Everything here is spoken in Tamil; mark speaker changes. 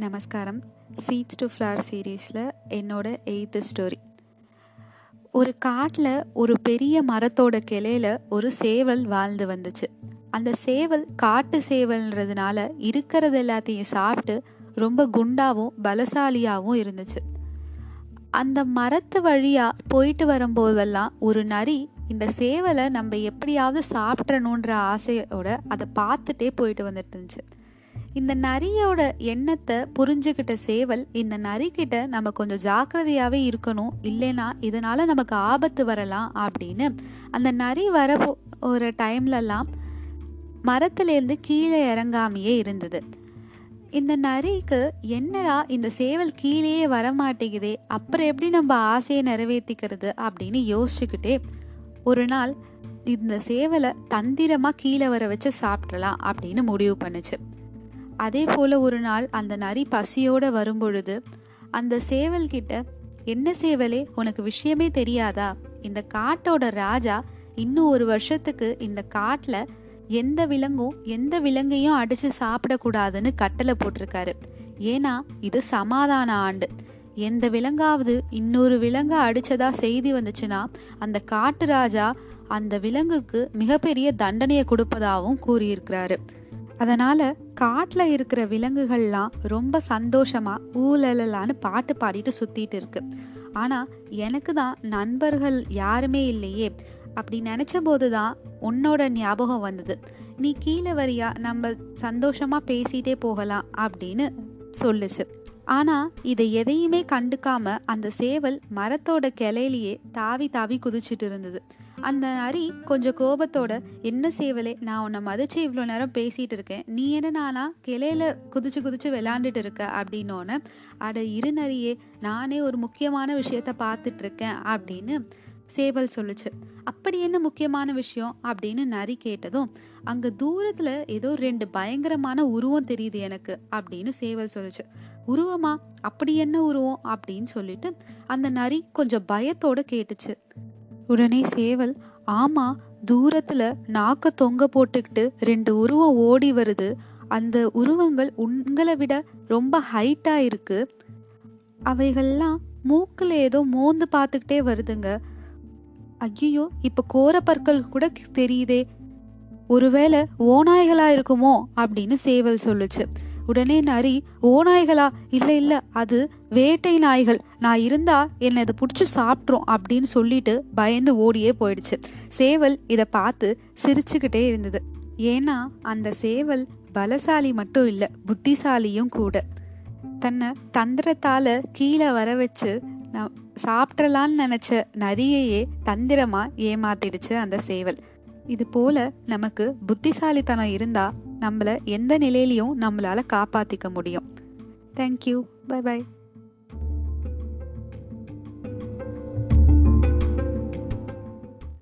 Speaker 1: நமஸ்காரம். சீட்ஸ் டு ஃப்ளவர் சீரீஸில் என்னோட எயித்து ஸ்டோரி ஒரு காட்டில் ஒரு பெரிய மரத்தோட கிளையில ஒரு சேவல் வாழ்ந்து வந்துச்சு. அந்த சேவல் காட்டு சேவல்ன்றதுனால இருக்கிறது எல்லாத்தையும் சாப்பிட்டு ரொம்ப குண்டாவும் பலசாலியாகவும் இருந்துச்சு. அந்த மரத்து வழியாக போயிட்டு வரும்போதெல்லாம் ஒரு நரி இந்த சேவலை நம்ம எப்படியாவது சாப்பிட்றணுன்ற ஆசையோட அதை பார்த்துட்டே போயிட்டு வந்துட்டு இருந்துச்சு. இந்த நரியோட எண்ணத்தை புரிஞ்சுக்கிட்ட சேவல் இந்த நரிக்கிட்ட நம்ம கொஞ்சம் ஜாக்கிரதையாகவே இருக்கணும். இல்லைன்னா இதனால நமக்கு ஆபத்து வரலாம் அப்படின்னு. அந்த நரி வர ஒரு டைம்லலாம் மரத்துலேருந்து கீழே இறங்காமையே இருந்தது. இந்த நரிக்கு என்னடா இந்த சேவல் கீழேயே வரமாட்டேங்குதே அப்புறம் எப்படி நம்ம ஆசையை நிறைவேற்றிக்கிறது அப்படின்னு யோசிச்சுக்கிட்டே ஒரு நாள் இந்த சேவலை தந்திரமாக கீழே வர வச்சு சாப்பிட்றலாம் அப்படின்னு முடிவு பண்ணுச்சு. அதே போல ஒரு நாள் அந்த நரி பசியோட வரும்பொழுது அந்த சேவல் கிட்ட என்ன சேவலே உனக்கு விஷயமே தெரியாதா? இந்த காட்டோட ராஜா இன்னும் ஒரு வருஷத்துக்கு இந்த காட்டில் எந்த விலங்கும் எந்த விலங்கையும் அடிச்சு சாப்பிடக்கூடாதுன்னு கட்டளை போட்டிருக்காரு. ஏன்னா இது சமாதான ஆண்டு. எந்த விலங்காவது இன்னொரு விலங்கை அடிச்சதா செய்தி வந்துச்சுன்னா அந்த காட்டு ராஜா அந்த விலங்குக்கு மிகப்பெரிய தண்டனையை கொடுப்பதாகவும் கூறியிருக்கிறாரு. அதனால காட்டில் இருக்கிற விலங்குகள்லாம் ரொம்ப சந்தோஷமா ஊழலான்னு பாட்டு பாடிட்டு சுத்திட்டு இருக்கு. ஆனா எனக்கு தான் நண்பர்கள் யாருமே இல்லையே அப்படி நினைச்ச போதுதான் உன்னோட ஞாபகம் வந்தது. நீ கீழே வரியா நம்ம சந்தோஷமா பேசிட்டே போகலாம் அப்படின்னு சொல்லுச்சு. ஆனா இதை எதையுமே கண்டுக்காம அந்த சேவல் மரத்தோட கிளையிலேயே தாவி தாவி குதிச்சிட்டு இருந்தது. அந்த நரி கொஞ்சம் கோபத்தோட என்ன சேவலே நான் உன்னை மதிச்சு இவ்வளோ நேரம் பேசிட்டு இருக்கேன். நீ என்ன நானா? கிளையில குதிச்சு குதிச்சு விளாண்டுட்டு இருக்க? அப்படின்னோன்னு அட இரு நரியே நானே ஒரு முக்கியமான விஷயத்த பார்த்துட்டு இருக்கேன். அப்படின்னு சேவல் சொல்லுச்சு. அப்படி என்ன முக்கியமான விஷயம்? அப்படின்னு நரி கேட்டதும் அங்க தூரத்துல ஏதோ ரெண்டு பயங்கரமான உருவம் தெரியுது எனக்கு அப்படின்னு சேவல் சொல்லுச்சு. உருவமா? அப்படி என்ன உருவம்? அப்படின்னு சொல்லிட்டு அந்த நரி கொஞ்சம் பயத்தோட கேட்டுச்சு. உடனே சேவல் ஆமா தூரத்துல நாக்க தொங்க போட்டுக்கிட்டு ரெண்டு உருவம் ஓடி வருது. அந்த உருவங்கள் உங்களை விட ரொம்ப ஹைட்டா இருக்கு. அவைகள்லாம் மூக்கில் ஏதோ மோந்து பார்த்துக்கிட்டே வருதுங்க. ஐயோ இப்ப கோர பற்கள் கூட தெரியுதே. ஒருவேளை ஓநாய்களா இருக்குமோ அப்படின்னு சேவல் சொல்லுச்சு. உடனே நரி ஓநாய்களா? இல்ல இல்ல அது வேட்டை நாய்கள். நான் இருந்தா என்னை இதை பிடிச்சி சாப்பிட்ரும் அப்படின்னு சொல்லிட்டு பயந்து ஓடியே போயிடுச்சு. சேவல் இதை பார்த்து சிரிச்சுக்கிட்டே இருந்தது. ஏன்னா அந்த சேவல் பலசாலி மட்டும் இல்லை புத்திசாலியும் கூட. தன்னை தந்திரத்தால கீழே வர வச்சு நான் சாப்பிட்றலான்னு நினச்ச நரியையே தந்திரமாக ஏமாத்திடுச்சு அந்த சேவல். இது போல நமக்கு புத்திசாலித்தனம் இருந்தா நம்மள எந்த நிலையிலையும் நம்மளால காப்பாத்திக்க முடியும். Thank you bye by